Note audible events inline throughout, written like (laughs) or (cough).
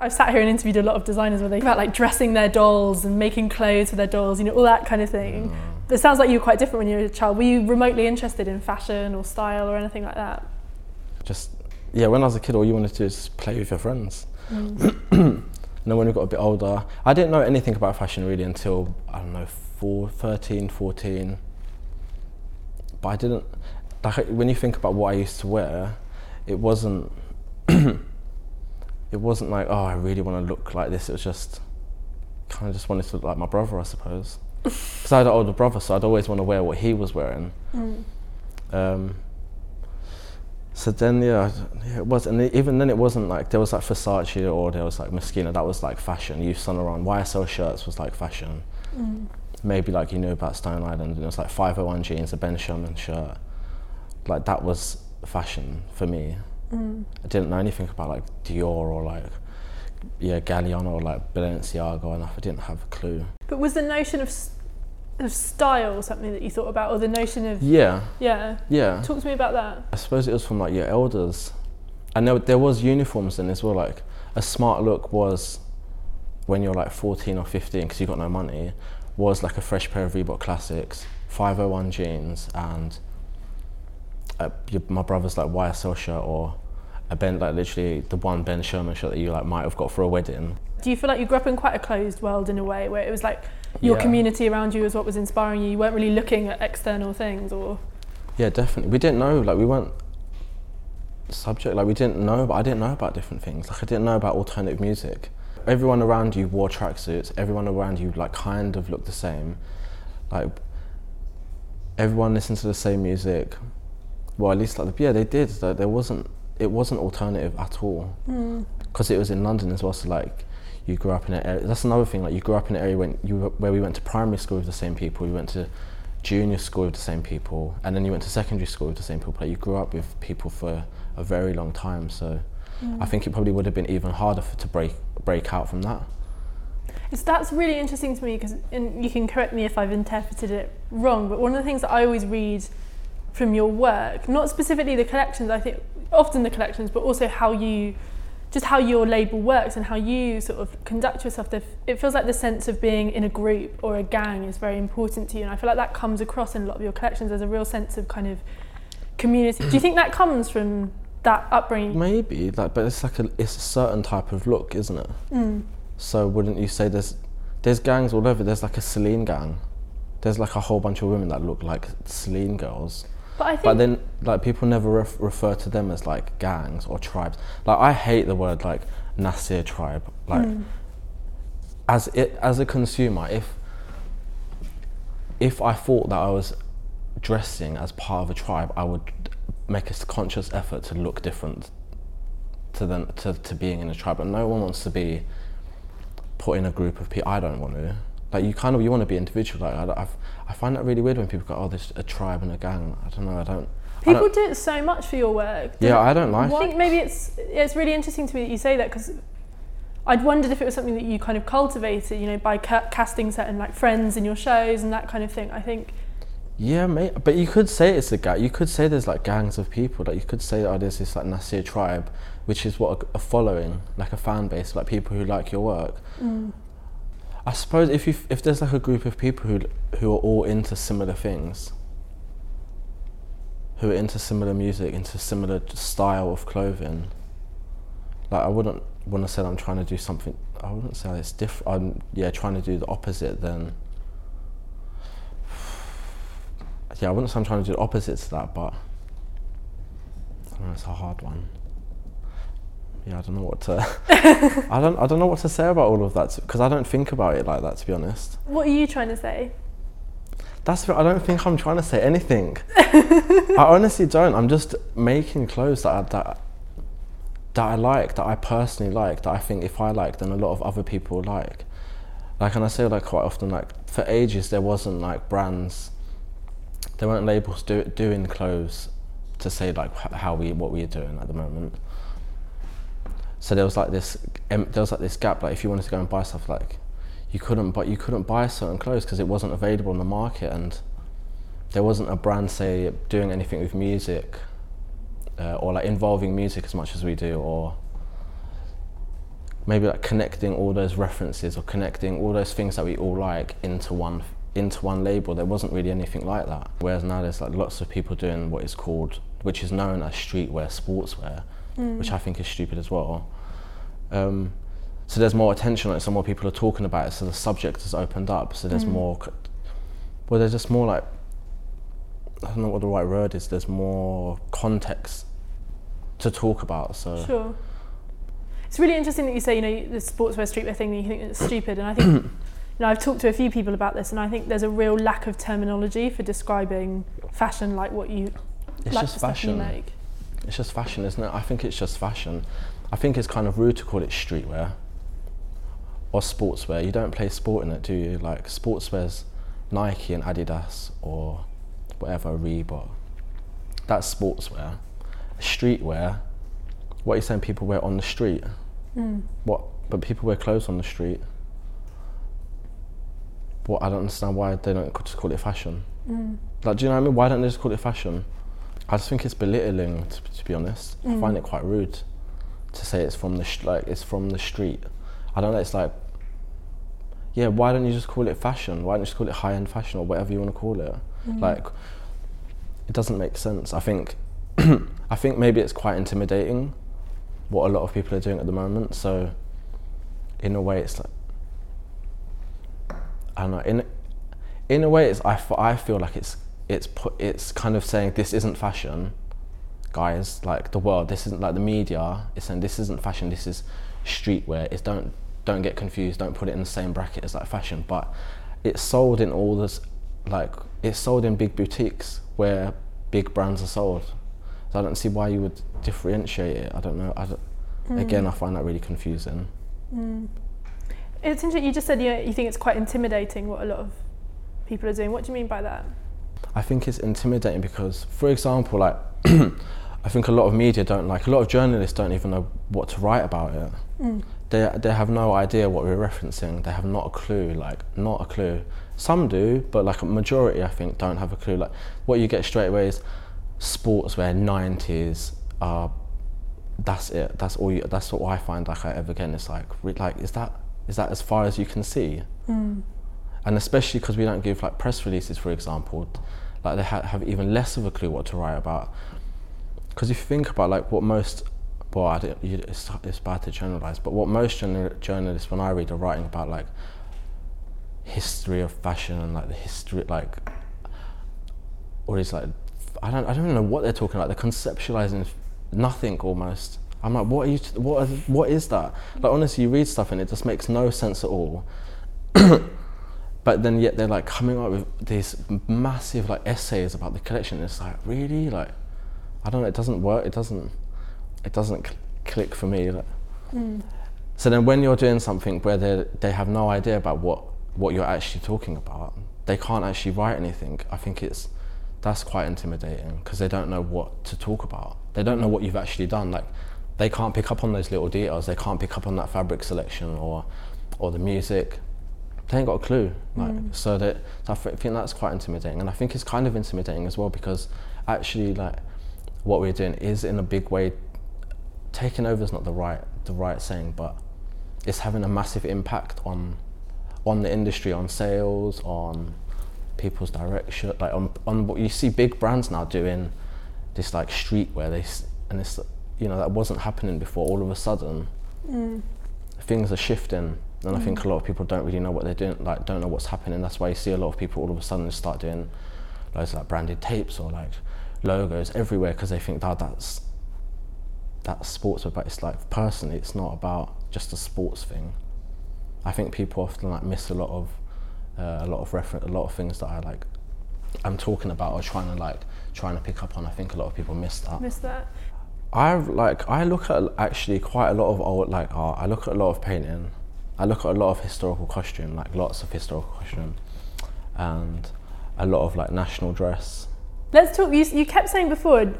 I've sat here and interviewed a lot of designers where they about like dressing their dolls and making clothes for their dolls, you know, all that kind of thing. But it sounds like you were quite different when you were a child. Were you remotely interested in fashion or style or anything like that? Just yeah, when I was a kid, all you wanted to do is play with your friends. Mm. (clears throat) and then when we got a bit older, I didn't know anything about fashion really until I don't know, four, 13, 14. But I didn't like when you think about what I used to wear, it wasn't. (clears throat) it wasn't like oh I really want to look like this. It was just kind of just wanted to look like my brother, I suppose. (laughs) Because I had an older brother, so I'd always want to wear what he was wearing. Um, so then, yeah, yeah, it was, and even then, it wasn't like there was like Versace or there was like Moschino. That was like fashion. Yves Saint Laurent, YSL shirts was like fashion. Maybe like you knew about Stone Island, and it was like 501 jeans, a Ben Sherman shirt. Like that was fashion for me. Mm. I didn't know anything about like Dior or like yeah Galliano or like Balenciaga enough. I didn't have a clue. But was the notion of, of style something that you thought about, or the notion of Yeah, yeah? yeah. Talk to me about that. I suppose it was from like your elders, and there, there was uniforms then as well. Like a smart look was when you're like 14 or 15 because you got no money, was like a fresh pair of Reebok Classics, 501 jeans, and a, your, my brother's like YSL shirt or a Ben like literally the one Ben Sherman shirt that you like might have got for a wedding. Do you feel like you grew up in quite a closed world in a way, where it was like your Yeah. community around you was what was inspiring you? You weren't really looking at external things, or Yeah, definitely. We didn't know, like, we weren't subject, like, we didn't know, but I didn't know about different things. Like, I didn't know about alternative music. Everyone around you wore tracksuits, everyone around you, like, kind of looked the same. Like, everyone listened to the same music. Well, at least, like, yeah, they did. Like, there wasn't, it wasn't alternative at all. Mm. Because it was in London as well, so, like, you grew up in an area. That's another thing. Like you grew up in an area when you were- where we went to primary school with the same people. We went to junior school with the same people, and then you went to secondary school with the same people. Like you grew up with people for a very long time. So I mm. think it probably would have been even harder for, to break break out from that. It's, that's really interesting to me because, and you can correct me if I've interpreted it wrong, but one of the things that I always read from your work, not specifically the collections, I think often the collections, but also how you, just how your label works and how you sort of conduct yourself. The- It feels like the sense of being in a group or a gang is very important to you, and I feel like that comes across in a lot of your collections. There's a real sense of kind of community. Do you think that comes from that upbringing? Maybe like, but it's like a it's a certain type of look, isn't it? Mm. So wouldn't you say there's there's gangs all over? There's like a Celine gang. There's like a whole bunch of women that look like Celine girls. But I think But then, like, people never ref- refer to them as like gangs or tribes. Like, I hate the word like Nasir tribe. Like, hmm. as it as a consumer, if if I thought that I was dressing as part of a tribe, I would make a conscious effort to look different to them to, to being in a tribe. And no one wants to be put in a group of people. I don't want to. Like you kind of you want to be individual. Like I, I've, I find that really weird when people go, "Oh, there's a tribe and a gang." I don't know. I don't. I people don't- do it so much for your work. Yeah, I don't like I think maybe it's it's really interesting to me that you say that because I'd wondered if it was something that you kind of cultivated, you know, by ca- casting certain like friends in your shows and that kind of thing. I think Yeah, mate. But you could say it's a gang. You could say there's like gangs of people. Like you could say, oh, there's this like Nasir tribe, which is what a, a following, like a fan base, like people who like your work. Mm. I suppose if you if there's like a group of people who who are all into similar things, who are into similar music, into similar style of clothing. Like I wouldn't want to say I'm trying to do something. I wouldn't say it's different. I'm yeah trying to do the opposite. Then yeah, I wouldn't say I'm trying to do the opposite to that, but I don't know, it's a hard one. Yeah, I don't know what to. (laughs) I don't. I don't know what to say about all of that because I don't think about it like that. To be honest, what are you trying to say? that's. I don't think I'm trying to say anything. (laughs) I honestly don't. I'm just making clothes that I, that that I like, that I personally like, that I think if I like, then a lot of other people like. Like, and I say like quite often, like for ages there wasn't like brands, there weren't labels do, doing clothes to say like how we what we are doing at the moment. So there was like this, there was like this gap. Like if you wanted to go and buy stuff, like you couldn't, but you couldn't buy certain clothes because it wasn't available in the market, and there wasn't a brand say doing anything with music, uh, or like involving music as much as we do, or maybe like connecting all those references or connecting all those things that we all like into one into one label. There wasn't really anything like that. Whereas now there's like lots of people doing what is called, which is known as streetwear, sportswear, Mm. which I think is stupid as well. Um, so there's more attention on it, so more people are talking about it, so the subject has opened up. So there's Mm. more, well, there's just more like, I don't know what the right word is. There's more context to talk about. So Sure. It's really interesting that you say, you know, the sportswear streetwear thing, that you think it's stupid. And I think, (coughs) you know, I've talked to a few people about this, and I think there's a real lack of terminology for describing fashion like what you it's like just the stuff you make. It's just fashion, isn't it? I think it's just fashion. I think it's kind of rude to call it streetwear or sportswear. You don't play sport in it, do you? Like sportswear's Nike and Adidas or whatever Reebok. That's sportswear. Streetwear. What are you saying? People wear on the street. Mm. What? But people wear clothes on the street. What? I don't understand why they don't just call it fashion. Mm. Like, do you know what I mean? Why don't they just call it fashion? I just think it's belittling, to, to be honest. I Mm. find it quite rude to say it's from the sh- like it's from the street. I don't know. It's like, yeah, why don't you just call it fashion? Why don't you just call it high end fashion or whatever you want to call it? Mm. Like, it doesn't make sense. I think, (clears throat) I think maybe it's quite intimidating what a lot of people are doing at the moment. So, in a way, it's like, I don't know. In in a way, it's I, f- I feel like it's it's put it's kind of saying this isn't fashion, guys. Like the world, this isn't like the media is saying this isn't fashion. This is streetwear. It's don't don't get confused. Don't put it in the same bracket as like fashion. But it's sold in all this like it's sold in big boutiques where big brands are sold. So I don't see why you would differentiate it. I don't know. I don't, Again, I find that really confusing. Mm. It's interesting. You just said you, know, you think it's quite intimidating what a lot of people are doing. What do you mean by that? I think it's intimidating because, for example, like (clears throat) I think a lot of media don't like a lot of journalists don't even know what to write about it. Mm. They they have no idea what we're referencing. They have not a clue, like not a clue. Some do, but like a majority, I think, don't have a clue. Like what you get straight away is sportswear, nineties. Uh, that's it. That's all. You, that's what I find like I ever get. And it's like, re- like is that is that as far as you can see? Mm. And especially because we don't give like press releases, for example, like they ha- have even less of a clue what to write about. Because if you think about like what most, well, I don't, it's, it's bad to generalize, but what most journal- journalists, when I read, are writing about like history of fashion and like the history, like, or is like, I don't, I don't even know what they're talking about. They're conceptualizing nothing almost. I'm like, what are you? T- what? Are, what is that? Like honestly, you read stuff and it just makes no sense at all. (clears throat) but then yet they're like coming up with these massive like essays about the collection. It's like really like, I don't know. It doesn't work. It doesn't. It doesn't cl- click for me. Like, Mm. so then when you're doing something where they they have no idea about what what you're actually talking about, they can't actually write anything. I think it's that's quite intimidating because they don't know what to talk about. They don't know what you've actually done. Like they can't pick up on those little details. They can't pick up on that fabric selection or or the music. They ain't got a clue. Like Mm. so that so I think that's quite intimidating, and I think it's kind of intimidating as well because actually like what we're doing is in a big way taking over is not the right the right saying, but it's having a massive impact on on the industry, on sales, on people's direction, like on on what you see big brands now doing this like streetwear. They and it's you know that wasn't happening before. All of a sudden, Mm. things are shifting, and I think a lot of people don't really know what they're doing, like don't know what's happening. That's why you see a lot of people all of a sudden start doing loads of like branded tapes or like logos everywhere because they think that that's that's sportswear, but it's like personally, it's not about just a sports thing. I think people often like miss a lot of uh, a lot of reference, a lot of things that I like. I'm talking about or trying to like trying to pick up on. I think a lot of people miss that. Missed that. I like I look at actually quite a lot of old like art. I look at a lot of painting. I look at a lot of historical costume, like lots of historical costume, and a lot of like national dress. Let's talk. You, you kept saying before,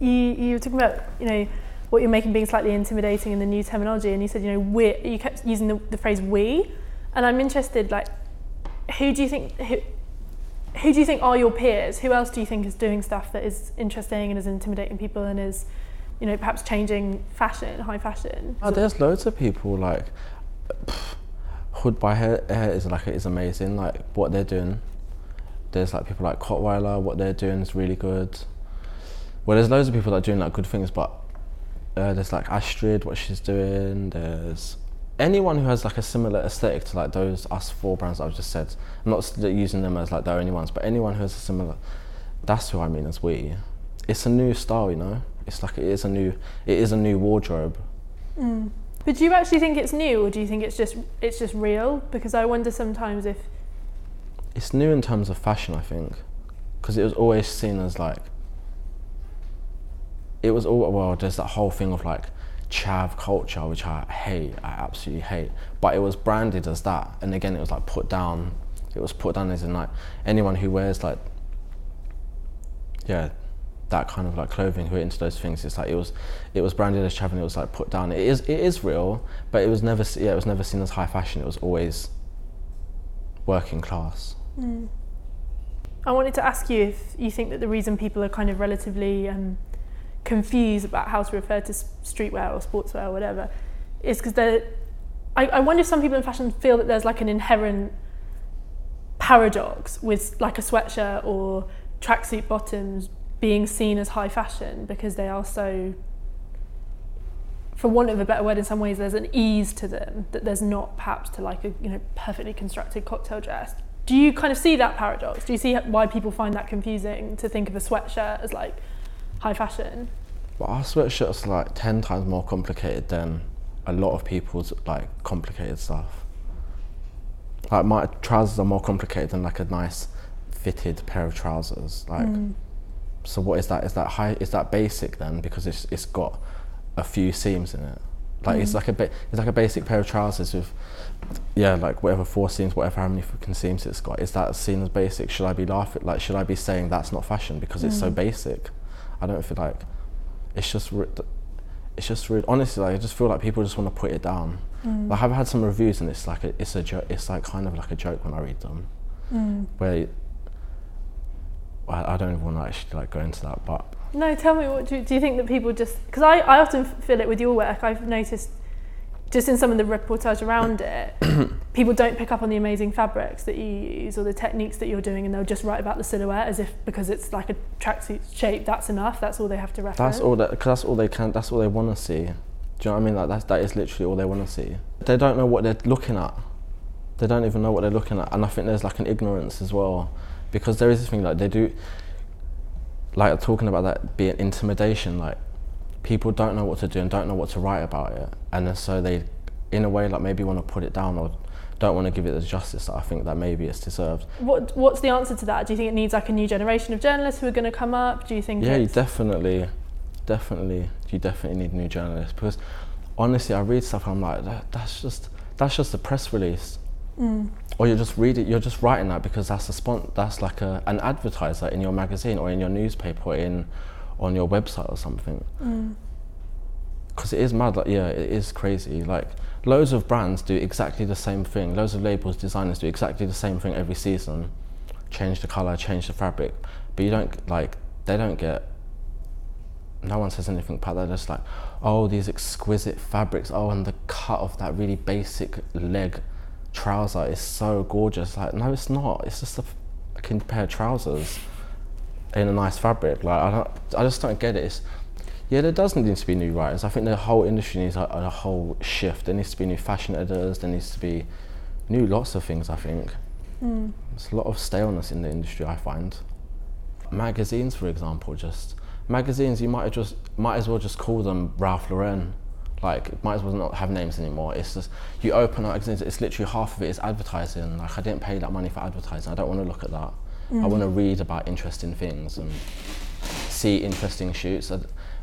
you you were talking about you know what you're making being slightly intimidating in the new terminology, and you said you know we. You kept using the, the phrase we, and I'm interested. Like, who do you think who, who do you think are your peers? Who else do you think is doing stuff that is interesting and is intimidating people and is you know, perhaps changing fashion, high fashion? Oh, there's loads of people like Hood by Air, Air is like is amazing. Like what they're doing. There's like people like Cottweiler. What they're doing is really good. Well, there's loads of people that are doing like good things, but uh, there's like Astrid, what she's doing. There's anyone who has like a similar aesthetic to like those us four brands I've just said. I'm not using them as like the only ones, but anyone who has a similar. That's who I mean as we. It's a new style, you know. It's like it is a new. It is a new wardrobe. Mm. But do you actually think it's new, or do you think it's just it's just real? Because I wonder sometimes if It's new in terms of fashion, I think, because it was always seen as like. It was all well. There's that whole thing of like chav culture, which I hate. I absolutely hate. But it was branded as that, and again, it was like put down. It was put down as in like anyone who wears like. Yeah, that kind of like clothing who are into those things. It's like it was, it was branded as and it was like put down. It is, it is real, but it was never. Yeah, it was never seen as high fashion. It was always. Working class. I wanted to ask you if you think that the reason people are kind of relatively um, confused about how to refer to streetwear or sportswear or whatever is because they're. I, I wonder if some people in fashion feel that there's like an inherent paradox with like a sweatshirt or tracksuit bottoms being seen as high fashion because they are so for want of a better word in some ways there's an ease to them that there's not perhaps to like a you know perfectly constructed cocktail dress do you kind of see that paradox do you see why people find that confusing to think of a sweatshirt as like high fashion But our sweatshirts like ten times more complicated than a lot of people's like complicated stuff. Like my trousers are more complicated than like a nice fitted pair of trousers. Like, mm. So what is that? Is that high? Is that basic then? Because it's it's got a few seams in it. Like it's mm. like a ba- it's like a basic pair of trousers with, yeah, like whatever four seams, whatever how many fucking seams it's got. Is that seen as basic? Should I be laughing? Like, should I be saying that's not fashion because it's so mm. basic? I don't feel like it's just it's just rude. Honestly, like, I just feel like people just want to put it down. Mm. Like, I've had some reviews and it's like a, it's a joke. It's like kind of like a joke when I read them, where I, I don't even want to actually like go into that, but no tell me what do, do you think that people just because I, I often feel it with your work i've noticed just in some of the reportage around it (coughs) people don't pick up on the amazing fabrics that you use or the techniques that you're doing and they'll just write about the silhouette as if because it's like a tracksuit shape that's enough that's all they have to reference that's all that because that's all they can. That's all they want to see. Do you know what I mean? Like that's that is literally all they want to see. They don't know what they're looking at. They don't even know what they're looking at, and I think there's like an ignorance as well, because there is this thing like they do. Like talking about that being intimidation, like people don't know what to do and don't know what to write about it, and so they, in a way, like maybe want to put it down or don't want to give it the justice that I think that maybe it's deserved. what what's the answer to that do you think it needs like a new generation of journalists who are going to come up do you think Yeah, you definitely, definitely, you definitely need new journalists because honestly, I read stuff and I'm like, that, that's just that's just a press release, Mm. or you're just reading, you're just writing that because that's a spon- that's like a, an advertiser in your magazine or in your newspaper or in on your website or something. Mm. Because it is mad, like yeah, it is crazy. Like loads of brands do exactly the same thing. Loads of labels, designers do exactly the same thing every season. Change the color, change the fabric, but you don't like they don't get. No one says anything about that. They're just like, oh, these exquisite fabrics. Oh, and the cut of that really basic leg trouser is so gorgeous. Like, no, it's not. It's just a fucking pair of trousers in a nice fabric. Like, I don't. I just don't get it. It's, yeah, there does need to be new writers. I think the whole industry needs a, a whole shift. There needs to be new fashion editors. There needs to be new lots of things. I think mm. there's a lot of staleness in the industry. I find magazines, for example, just magazines. You might have just might as well just call them Ralph Lauren. Like, might as well not have names anymore. It's just you open up. It's literally half of it is advertising. Like, I didn't pay that money for advertising. I don't want to look at that. I want to read about interesting things and see interesting shoots. I-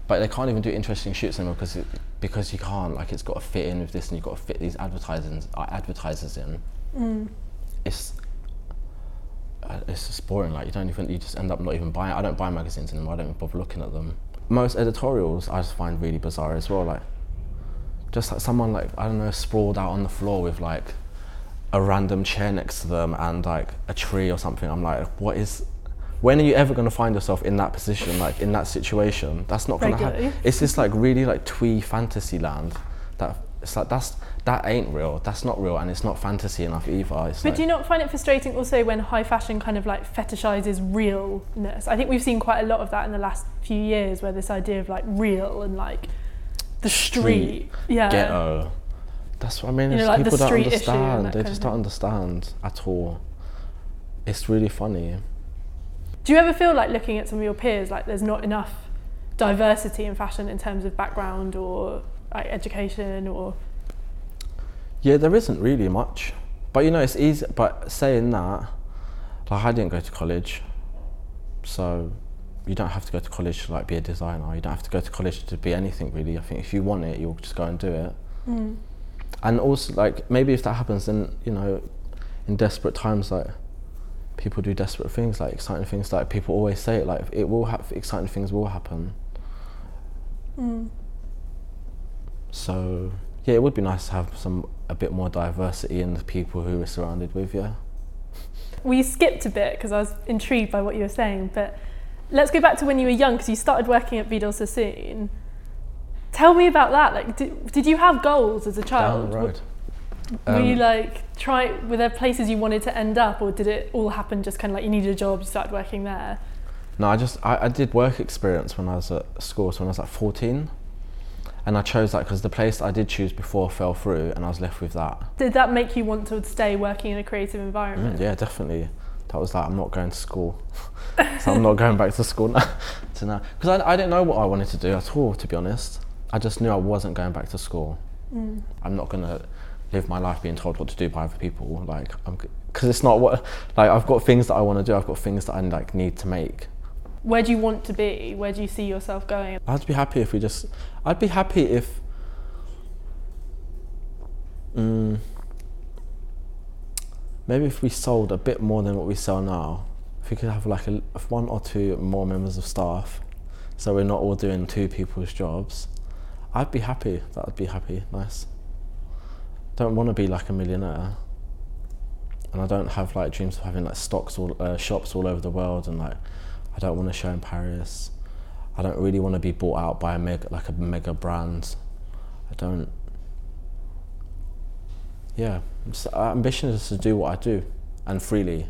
But they can't even do interesting shoots anymore because it, because you can't. Like it's got to fit in with this, and you've got to fit these advertisers uh, advertisers in. It's uh, it's just boring. Like you don't even you just end up not even buying. I don't buy magazines anymore. I don't even bother looking at them. Most editorials I just find really bizarre as well. Like just like someone like I don't know sprawled out on the floor with like a random chair next to them and like a tree or something. I'm like, what is when are you ever going to find yourself in that position, like in that situation? That's not going to happen. It's this like really like twee fantasy land that it's like that's that ain't real. That's not real, and it's not fantasy enough either. It's But like, do you not find it frustrating also when high fashion kind of like fetishizes realness? I think we've seen quite a lot of that in the last few years, where this idea of like real and like the street, yeah, ghetto. That's what I mean. You know, it's like people don't street understand. They just don't understand at all. It's really funny. Do you ever feel like looking at some of your peers, like there's not enough diversity in fashion in terms of background or like education or Yeah, there isn't really much. But you know, it's easy. But saying that, like I didn't go to college, so you don't have to go to college to like be a designer. You don't have to go to college to be anything really. I think if you want it, you'll just go and do it. Mm. And also, like maybe if that happens, then you know, in desperate times, like people do desperate things, like exciting things. Like people always say it, like it will have exciting things will happen. Mm. So yeah, it would be nice to have some a bit more diversity in the people who we're surrounded with. Yeah. we skipped a bit because I was intrigued by what you were saying, but let's go back to when you were young because you started working at Vidal Sassoon. Tell me about that. Like, did, did you have goals as a child? Down the road. Were you Um, like try? Were there places you wanted to end up, or did it all happen just kind of like you needed a job, you started working there? No, I just I, I did work experience when I was at school, so when I was like 14, and I chose that because the place I did choose before fell through, and I was left with that. Did that make you want to stay working in a creative Mm, environment? yeah, definitely. That was like I'm not going to school, so I'm not going back to school now. (laughs) to now because I, I didn't know what I wanted to do at all. To be honest, I just knew I wasn't going back to school. I'm not gonna live my life being told what to do by other people. Like I'm because it's not what like I've got things that I want to do. I've got things that I like need to make. Where do you want to be? Where do you see yourself going? I'd be happy if we just. I'd be happy if. Mm, maybe if we sold a bit more than what we sell now. If we could have like a, one or two more members of staff, so we're not all doing two people's jobs. I'd be happy. That would be happy. Nice. Don't want to be like a millionaire. And I don't have like dreams of having like stocks all uh, shops all over the world and like I don't want to show in Paris. I don't really want to be bought out by a mega like a mega brand. I don't. Yeah, ambition is to do what I do, and freely.